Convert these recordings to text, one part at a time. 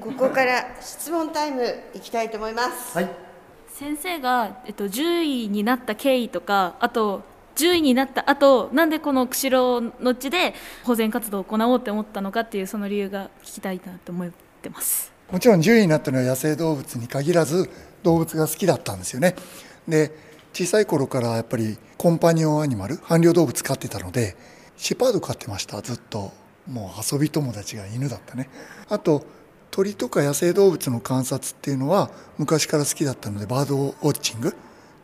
ここから質問タイムいきたいと思います。はい先生が、えっと、10位になった経緯とかあと10位になった後なんでこの釧路の地で保全活動を行おうって思ったのかっていうその理由が聞きたいなと思ってます。もちろん10位になったのは野生動物に限らず動物が好きだったんですよねで小さい頃からやっぱりコンパニオンアニマル伴侶動物飼ってたのでシェパード飼ってましたずっともう遊び友達が犬だったねあと鳥とか野生動物の観察っていうのは昔から好きだったのでバードウォッチング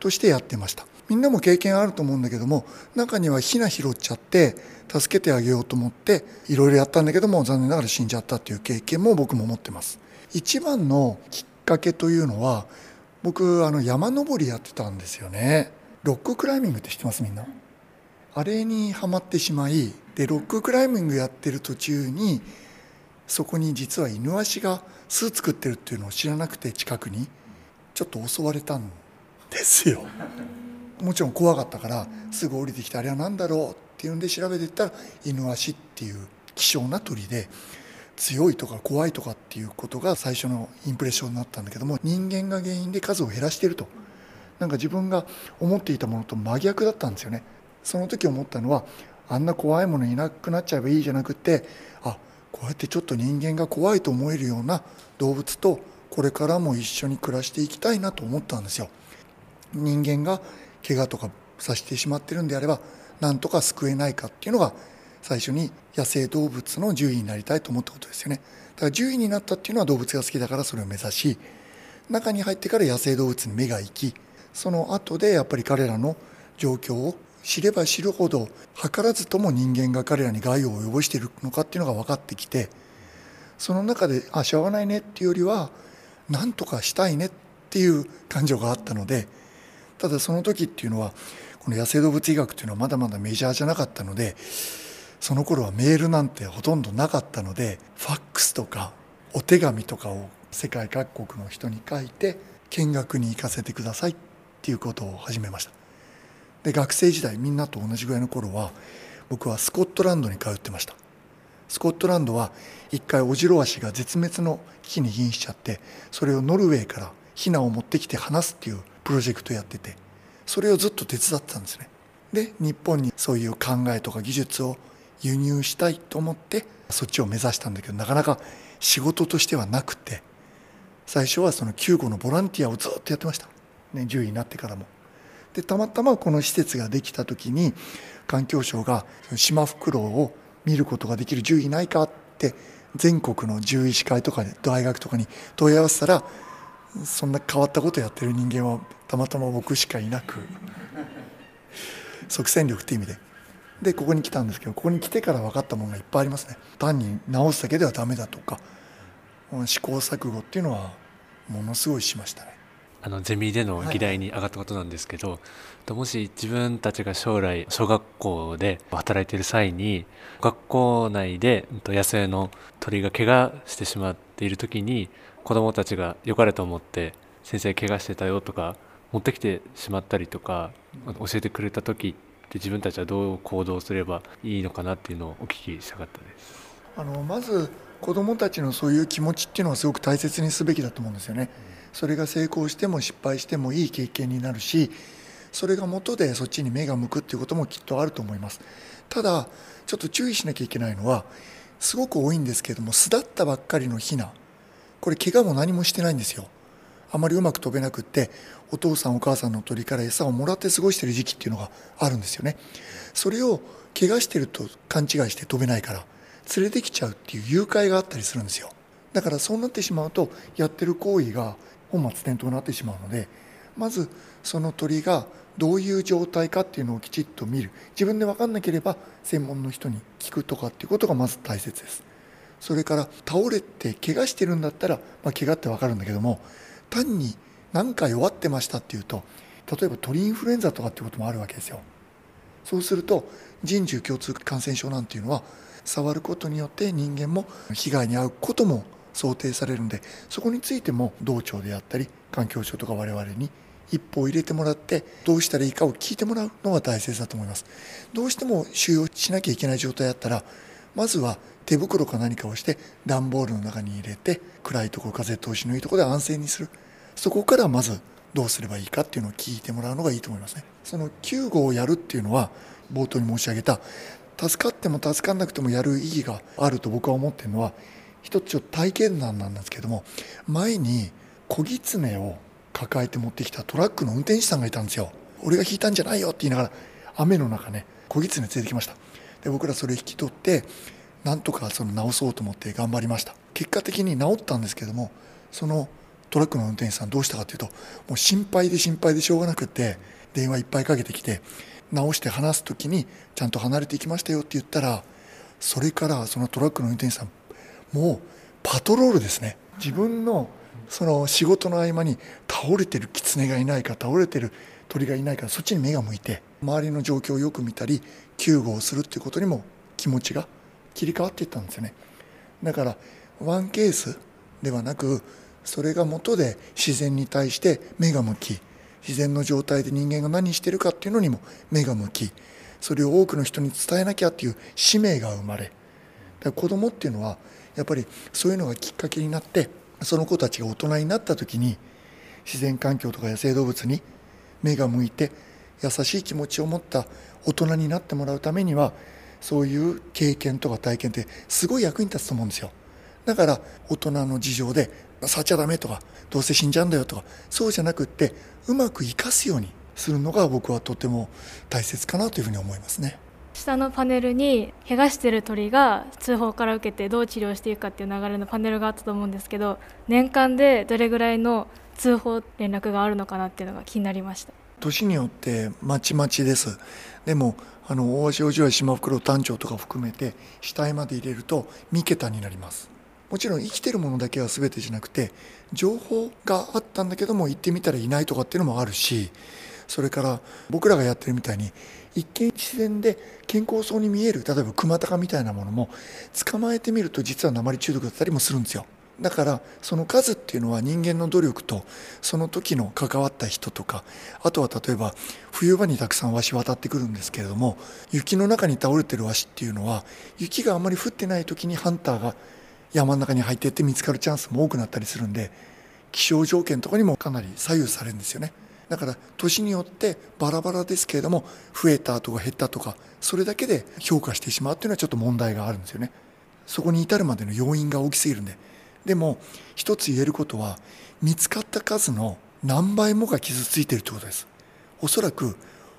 としてやってました。みんなも経験あると思うんだけども中にはヒナ拾っちゃって助けてあげようと思っていろいろやったんだけども残念ながら死んじゃったっていう経験も僕も持ってます。一番のきっかけというのは僕あの山登りやってたんですよね。ロッククライミングって知ってますみんな？あれにはまってしまいでロッククライミングやってる途中にそこに実はイヌワシが巣作ってるっていうのを知らなくて近くにちょっと襲われたんですよ。もちろん怖かったからすぐ降りてきてあれは何だろうっていうんで調べていったらイヌワシっていう希少な鳥で強いとか怖いとかっていうことが最初のインプレッションになったんだけども人間が原因で数を減らしていると。なんか自分が思っていたものと真逆だったんですよね。その時思ったのはあんな怖いものいなくなっちゃえばいいじゃなくてあこうやってちょっと人間が怖いと思えるような動物とこれからも一緒に暮らしていきたいなと思ったんですよ。人間が怪我とかさせてしまってるんであればなんとか救えないかっていうのが最初に野生動物の獣医になりたいと思ったことですよね。だから獣医になったっていうのは動物が好きだからそれを目指し中に入ってから野生動物に目が行きその後でやっぱり彼らの状況を知れば知るほど図らずとも人間が彼らに害を及ぼしているのかっていうのが分かってきてその中であしょうがないねっていうよりは何とかしたいねっていう感情があったのでただその時っていうのはこの野生動物医学っていうのはまだまだメジャーじゃなかったのでその頃はメールなんてほとんどなかったのでファックスとかお手紙とかを世界各国の人に書いて見学に行かせてくださいっていうことを始めました。で学生時代みんなと同じぐらいの頃は僕はスコットランドに通ってました。スコットランドは一回オジロワシが絶滅の危機に瀕しちゃってそれをノルウェーからヒナを持ってきて放すっていうプロジェクトやっててそれをずっと手伝ってたんですね。で日本にそういう考えとか技術を輸入したいと思ってそっちを目指したんだけどなかなか仕事としてはなくて最初はその救護のボランティアをずっとやってました、ね、獣医になってからも。でたまたまこの施設ができた時に環境省がシマフクロウを見ることができる獣医ないかって全国の獣医師会とかで大学とかに問い合わせたらそんな変わったことやってる人間はたまたま僕しかいなく即戦力っていう意味で。でここに来たんですけどここに来てから分かったものがいっぱいありますね。単に直すだけではダメだとか試行錯誤っていうのはものすごいしましたね。あのゼミでの議題に上がったことなんですけど、ともし自分たちが将来小学校で働いている際に学校内で野生の鳥が怪我してしまっている時に子どもたちが良かれと思って「先生怪我してたよ」とか持ってきてしまったりとか教えてくれた時って自分たちはどう行動すればいいのかなっていうのをお聞きしたかったです。あのまず子どもたちのそういう気持ちっていうのはすごく大切にすべきだと思うんですよね。それが成功しても失敗してもいい経験になるしそれが元でそっちに目が向くっていうこともきっとあると思います。ただちょっと注意しなきゃいけないのはすごく多いんですけれども巣立ったばっかりのヒナこれ怪我も何もしてないんですよ。あまりうまく飛べなくってお父さんお母さんの鳥から餌をもらって過ごしてる時期っていうのがあるんですよね。それを怪我してると勘違いして飛べないから連れてきちゃうっていう誘拐があったりするんですよ。だからそうなってしまうとやってる行為が本末転倒になってしまうのでまずその鳥がどういう状態かっていうのをきちっと見る。自分で分かんなければ専門の人に聞くとかっていうことがまず大切です。それから倒れて怪我してるんだったら、まあ、怪我って分かるんだけども単に何か弱ってましたっていうと例えば鳥インフルエンザとかっていうこともあるわけですよ。そうすると人獣共通感染症なんていうのは触ることによって人間も被害に遭うことも想定されるんでそこについても道庁であったり環境省とか我々に一歩を入れてもらってどうしたらいいかを聞いてもらうのが大切だと思います。どうしても収容しなきゃいけない状態だったらまずは手袋か何かをして段ボールの中に入れて暗いところ風通しのいいところで安静にする。そこからまずどうすればいいかっていうのを聞いてもらうのがいいと思いますね。その救護をやるっていうのは冒頭に申し上げた助かっても助かんなくてもやる意義があると僕は思ってるのは一つちょっと体験談なんですけども前に小狐を抱えて持ってきたトラックの運転手さんがいたんですよ。俺が引いたんじゃないよって言いながら雨の中ね小狐連れてきました。で僕らそれ引き取ってなんとかその直そうと思って頑張りました。結果的に治ったんですけどもそのトラックの運転手さんどうしたかというともう心配で心配でしょうがなくって電話いっぱいかけてきて直して話す時にちゃんと離れていきましたよって言ったらそれからそのトラックの運転手さんもうパトロールですね。自分のその仕事の合間に倒れてる狐がいないか倒れてる鳥がいないかそっちに目が向いて周りの状況をよく見たり救護をするっていうことにも気持ちが切り替わっていったんですよね。だからワンケースではなくそれが元で自然に対して目が向き自然の状態で人間が何してるかっていうのにも目が向きそれを多くの人に伝えなきゃっていう使命が生まれ子供っていうのはやっぱりそういうのがきっかけになってその子たちが大人になった時に自然環境とか野生動物に目が向いて優しい気持ちを持った大人になってもらうためにはそういう経験とか体験ってすごい役に立つと思うんですよだから大人の事情で触っちゃダメとかどうせ死んじゃうんだよとかそうじゃなくってうまく生かすようにするのが僕はとても大切かなというふうに思いますね。下のパネルに怪我してる鳥が通報から受けてどう治療していくかっていう流れのパネルがあったと思うんですけど年間でどれぐらいの通報連絡があるのかなっていうのが気になりました。年によってまちまちです。でもあの大橋おじは島袋単調とか含めて死体まで入れると3桁になります。もちろん生きてるものだけは全てじゃなくて情報があったんだけども行ってみたらいないとかっていうのもあるしそれから僕らがやってるみたいに一見自然で健康そうに見える例えばクマタカみたいなものも捕まえてみると実は鉛中毒だったりもするんですよ。だからその数っていうのは人間の努力とその時の関わった人とかあとは例えば冬場にたくさんワシ渡ってくるんですけれども雪の中に倒れてるワシっていうのは雪があまり降ってない時にハンターが山の中に入っていって見つかるチャンスも多くなったりするんで気象条件とかにもかなり左右されるんですよね。だから年によってバラバラですけれども増えたとか減ったとかそれだけで評価してしまうっていうのはちょっと問題があるんですよね。そこに至るまでの要因が大きすぎるんで。でも一つ言えることは見つかった数の何倍もが傷ついてるってことです。おそらく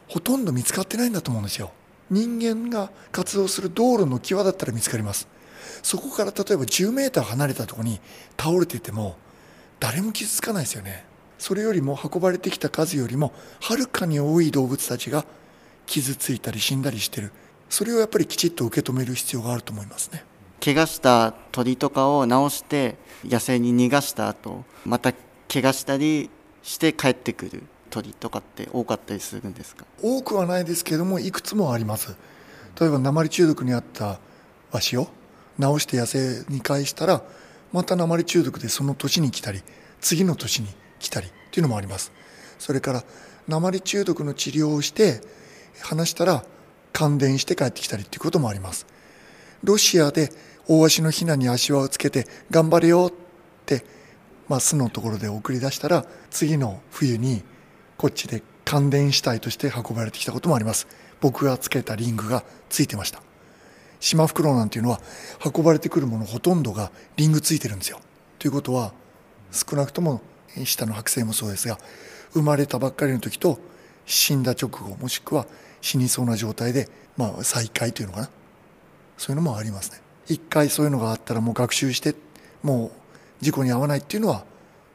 ほとんど見つかってないんだと思うんですよ。人間が活動する道路の際だったら見つかります。そこから例えば10メーター離れたところに倒れていても誰も傷つかないですよね。それよりも運ばれてきた数よりもはるかに多い動物たちが傷ついたり死んだりしてる。それをやっぱりきちっと受け止める必要があると思いますね。怪我した鳥とかを治して野生に逃がした後また怪我したりして帰ってくる鳥とかって多かったりするんですか？多くはないですけれどもいくつもあります。例えば鉛中毒にあったワシを治して野生に返したらまた鉛中毒でその年に来たり次の年に来たりっていうのもあります。それから鉛中毒の治療をして話したら感電して帰ってきたりっていうこともあります。ロシアで大足のひなに足輪をつけて頑張れよって、まあ、巣のところで送り出したら次の冬にこっちで感電死体として運ばれてきたこともあります。僕がつけたリングがついてました。シマフクロウなんていうのは運ばれてくるものほとんどがリングついてるんですよ。ということは少なくとも下の剥製もそうですが生まれたばっかりの時と死んだ直後もしくは死にそうな状態で、まあ、再会というのかな。そういうのもありますね。一回そういうのがあったらもう学習してもう事故に遭わないっていうのは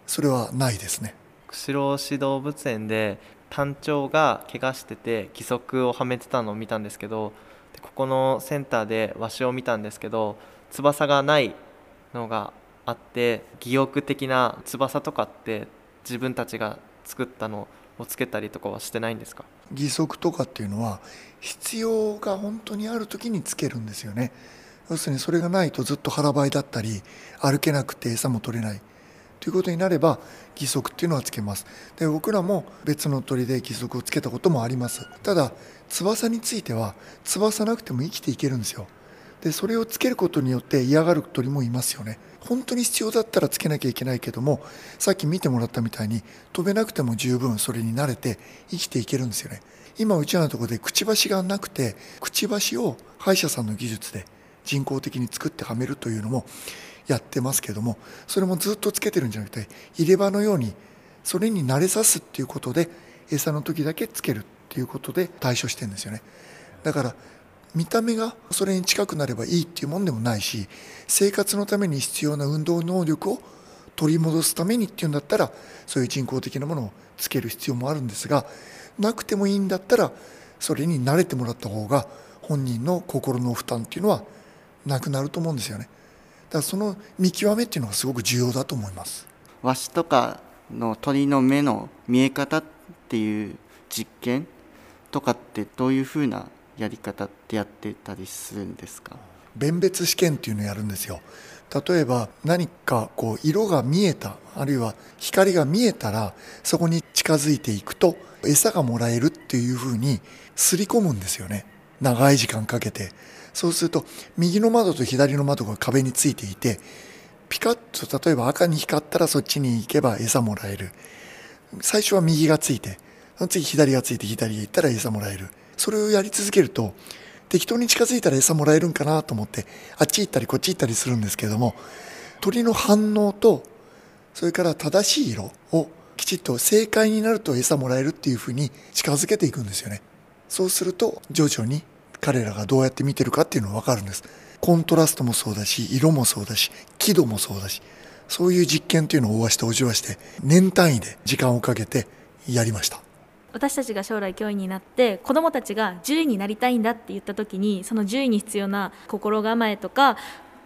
それはないですね。釧路市動物園でタンチョウが怪我してて義足をはめてたのを見たんですけどここのセンターでワシを見たんですけど翼がないのがあって擬翼的な翼とかって自分たちが作ったのをつけたりとかはしてないんですか？義足とかっていうのは必要が本当にある時につけるんですよね。要するにそれがないとずっと腹ばいだったり歩けなくて餌も取れない。ということになれば義足っていうのはつけます。で僕らも別の鳥で義足をつけたこともあります。ただ翼については翼なくても生きていけるんですよ。でそれをつけることによって嫌がる鳥もいますよね。本当に必要だったらつけなきゃいけないけどもさっき見てもらったみたいに飛べなくても十分それに慣れて生きていけるんですよね。今うちらのところでくちばしがなくてくちばしを歯医者さんの技術で人工的に作ってはめるというのもやってますけどもそれもずっとつけてるんじゃなくて入れ歯のようにそれに慣れさすっていうことで餌の時だけつけるっていうことで対処してるんですよね。だから見た目がそれに近くなればいいっていうもんでもないし生活のために必要な運動能力を取り戻すためにっていうんだったらそういう人工的なものをつける必要もあるんですがなくてもいいんだったらそれに慣れてもらった方が本人の心の負担っていうのはなくなると思うんですよね。だからその見極めっていうのがすごく重要だと思います。ワシとかの鳥の目の見え方っていう実験とかってどういうふうなやり方ってやってたりするんですか？弁別試験っていうのをやるんですよ。例えば何かこう色が見えたあるいは光が見えたらそこに近づいていくと餌がもらえるっていうふうにすり込むんですよね。長い時間かけて。そうすると右の窓と左の窓が壁についていてピカッと例えば赤に光ったらそっちに行けば餌もらえる。最初は右がついてその次左がついて左へ行ったら餌もらえる。それをやり続けると適当に近づいたら餌もらえるんかなと思ってあっち行ったりこっち行ったりするんですけども鳥の反応とそれから正しい色をきちっと正解になると餌もらえるっていうふうに近づけていくんですよね。そうすると徐々に彼らがどうやって見てるかっていうのが分かるんです。コントラストもそうだし色もそうだし輝度もそうだしそういう実験というのを大わしておじわして年単位で時間をかけてやりました。私たちが将来教員になって子どもたちが獣医になりたいんだって言った時にその獣医に必要な心構えとか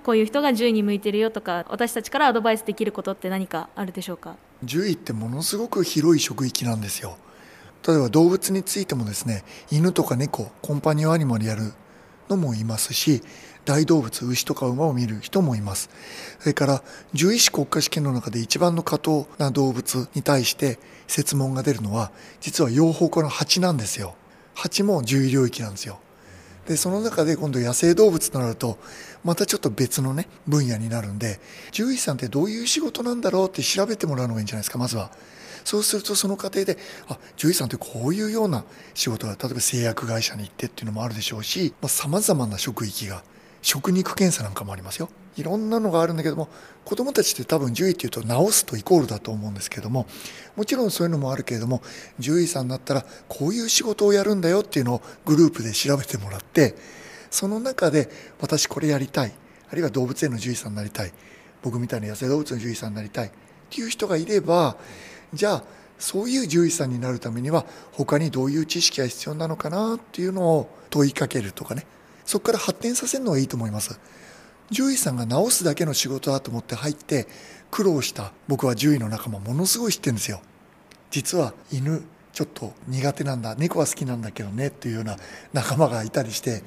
こういう人が獣医に向いてるよとか私たちからアドバイスできることって何かあるでしょうか？獣医ってものすごく広い職域なんですよ。例えば動物についてもですね犬とか猫コンパニオンアニマルやるのもいますし大動物牛とか馬を見る人もいます。それから獣医師国家試験の中で一番の過当な動物に対して設問が出るのは実は養蜂家の蜂なんですよ。蜂も獣医領域なんですよ。でその中で今度野生動物となるとまたちょっと別のね分野になるんで獣医さんってどういう仕事なんだろうって調べてもらうのがいいんじゃないですかまずは。そうするとその過程であ獣医さんってこういうような仕事が例えば製薬会社に行ってっていうのもあるでしょうしさまざ、まな職域が食肉検査なんかもありますよ。いろんなのがあるんだけども子どもたちって多分獣医っていうと治すとイコールだと思うんですけどももちろんそういうのもあるけれども獣医さんになったらこういう仕事をやるんだよっていうのをグループで調べてもらってその中で私これやりたいあるいは動物園の獣医さんになりたい僕みたいな野生動物の獣医さんになりたいっていう人がいればじゃあそういう獣医さんになるためには他にどういう知識が必要なのかなっていうのを問いかけるとかね。そこから発展させるのがいいと思います。獣医さんが治すだけの仕事だと思って入って苦労した僕は獣医の仲間ものすごい知ってるんですよ。実は犬ちょっと苦手なんだ猫は好きなんだけどねっていうような仲間がいたりして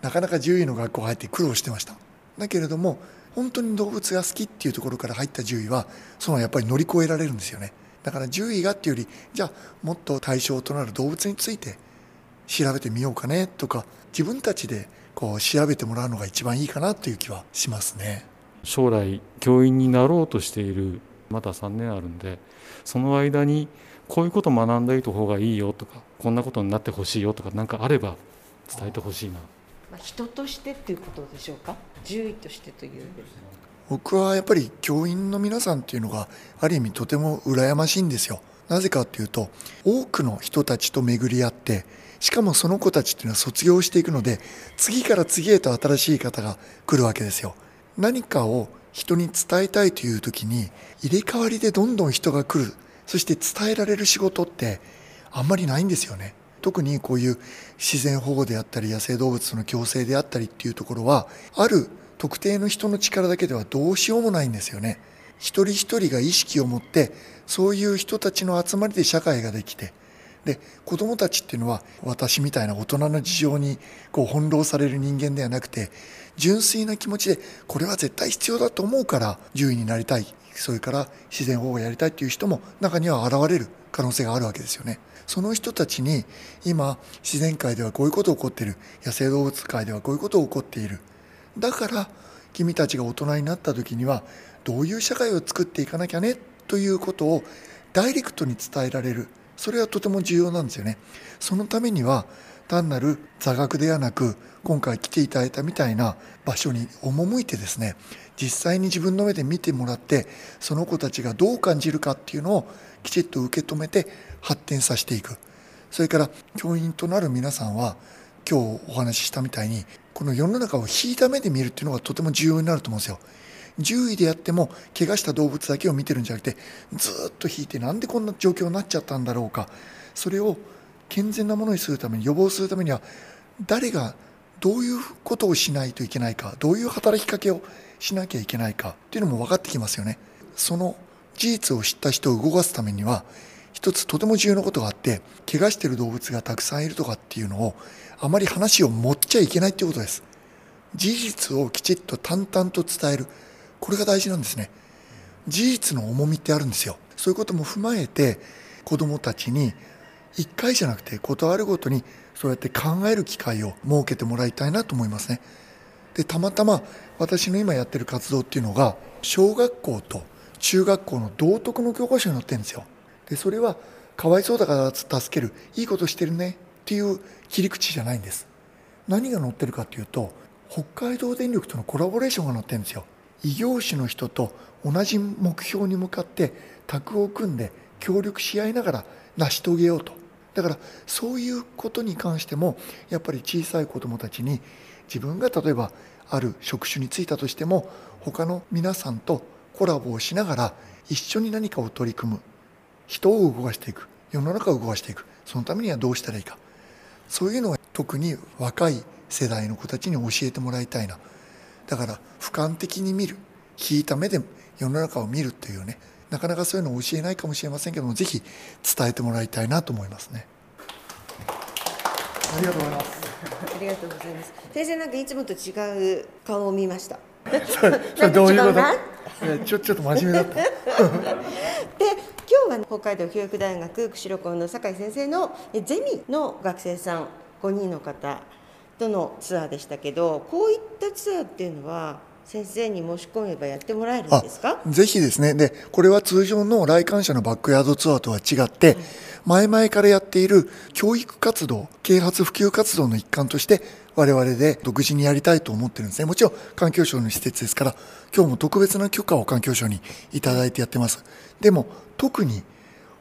なかなか獣医の学校入って苦労してました。だけれども本当に動物が好きっていうところから入った獣医はそのやっぱり乗り越えられるんですよね。だから獣医がっていうよりじゃあもっと対象となる動物について調べてみようかねとか自分たちでこう調べてもらうのが一番いいかなという気はしますね。将来教員になろうとしているまだ3年あるんでその間にこういうことを学んでいた方がいいよとかこんなことになってほしいよとか何かあれば伝えてほしいな。まあ、人としてっていうことでしょうか？獣医としてという。僕はやっぱり教員の皆さんっていうのがある意味とても羨ましいんですよなぜかっていうと多くの人たちと巡り合ってしかもその子たちっていうのは卒業していくので次から次へと新しい方が来るわけですよ。何かを人に伝えたいという時に入れ替わりでどんどん人が来る。そして伝えられる仕事ってあんまりないんですよね。特にこういう自然保護であったり野生動物の共生であったりっていうところはある特定の人の力だけではどうしようもないんですよね。一人一人が意識を持ってそういう人たちの集まりで社会ができてで子供たちっていうのは私みたいな大人の事情にこう翻弄される人間ではなくて純粋な気持ちでこれは絶対必要だと思うから獣医になりたい。それから自然保護をやりたいっていう人も中には現れる可能性があるわけですよね。その人たちに今自然界ではこういうこと起こっている。野生動物界ではこういうこと起こっている。だから君たちが大人になった時にはどういう社会を作っていかなきゃね？ということをダイレクトに伝えられる。それはとても重要なんですよねそのためには単なる座学ではなく今回来ていただいたみたいな場所に赴いてですね実際に自分の目で見てもらってその子たちがどう感じるかっていうのをきちっと受け止めて発展させていくそれから教員となる皆さんは今日お話ししたみたいにこの世の中を引いた目で見るっていうのがとても重要になると思うんですよ。獣医でやっても怪我した動物だけを見てるんじゃなくてずっと引いてなんでこんな状況になっちゃったんだろうか。それを健全なものにするために予防するためには誰がどういうことをしないといけないかどういう働きかけをしなきゃいけないかっていうのも分かってきますよね。その事実を知った人を動かすためには一つとても重要なことがあって怪我してる動物がたくさんいるとかっていうのをあまり話を持っちゃいけないっていうことです。事実をきちっと淡々と伝える。これが大事なんですね。事実の重みってあるんですよ。そういうことも踏まえて子どもたちに1回じゃなくて事あるごとにそうやって考える機会を設けてもらいたいなと思いますね。でたまたま私の今やってる活動っていうのが小学校と中学校の道徳の教科書に載ってるんですよ。でそれはかわいそうだから助けるいいことしてるねっていう切り口じゃないんです。何が載ってるかっていうと北海道電力とのコラボレーションが載ってるんですよ。異業種の人と同じ目標に向かってタッグを組んで協力し合いながら成し遂げようと。だからそういうことに関してもやっぱり小さい子どもたちに自分が例えばある職種に就いたとしても他の皆さんとコラボをしながら一緒に何かを取り組む。人を動かしていく。世の中を動かしていく。そのためにはどうしたらいいか。そういうのは特に若い世代の子たちに教えてもらいたいな。だから俯瞰的に見る引いた目で世の中を見るっていうねなかなかそういうのを教えないかもしれませんけどもぜひ伝えてもらいたいなと思いますね。ありがとうございます。ありがとうございます。先生なんかいつもと違う顔を見ました。それどういうこと？ちょちょっと真面目だった。で今日は北海道教育大学釧路校の酒井先生のえゼミの学生さん5人の方とのツアーでしたけどこういったツアーっていうのは先生に申し込めばやってもらえるんですか？ぜひですね。でこれは通常の来館者のバックヤードツアーとは違って、前々からやっている教育活動啓発普及活動の一環として我々で独自にやりたいと思ってるんですね。もちろん環境省の施設ですから今日も特別な許可を環境省にいただいてやってます。でも特に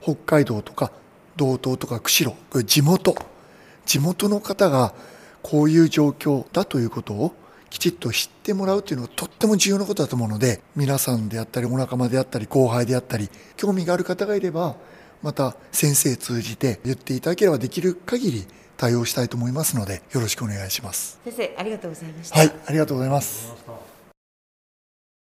北海道とか道東とか釧路これ地元。地元の方がこういう状況だということをきちっと知ってもらうというのはとっても重要なことだと思うので皆さんであったりお仲間であったり後輩であったり興味がある方がいればまた先生通じて言っていただければできる限り対応したいと思いますのでよろしくお願いします。先生ありがとうございましたはい、ありがとうございます。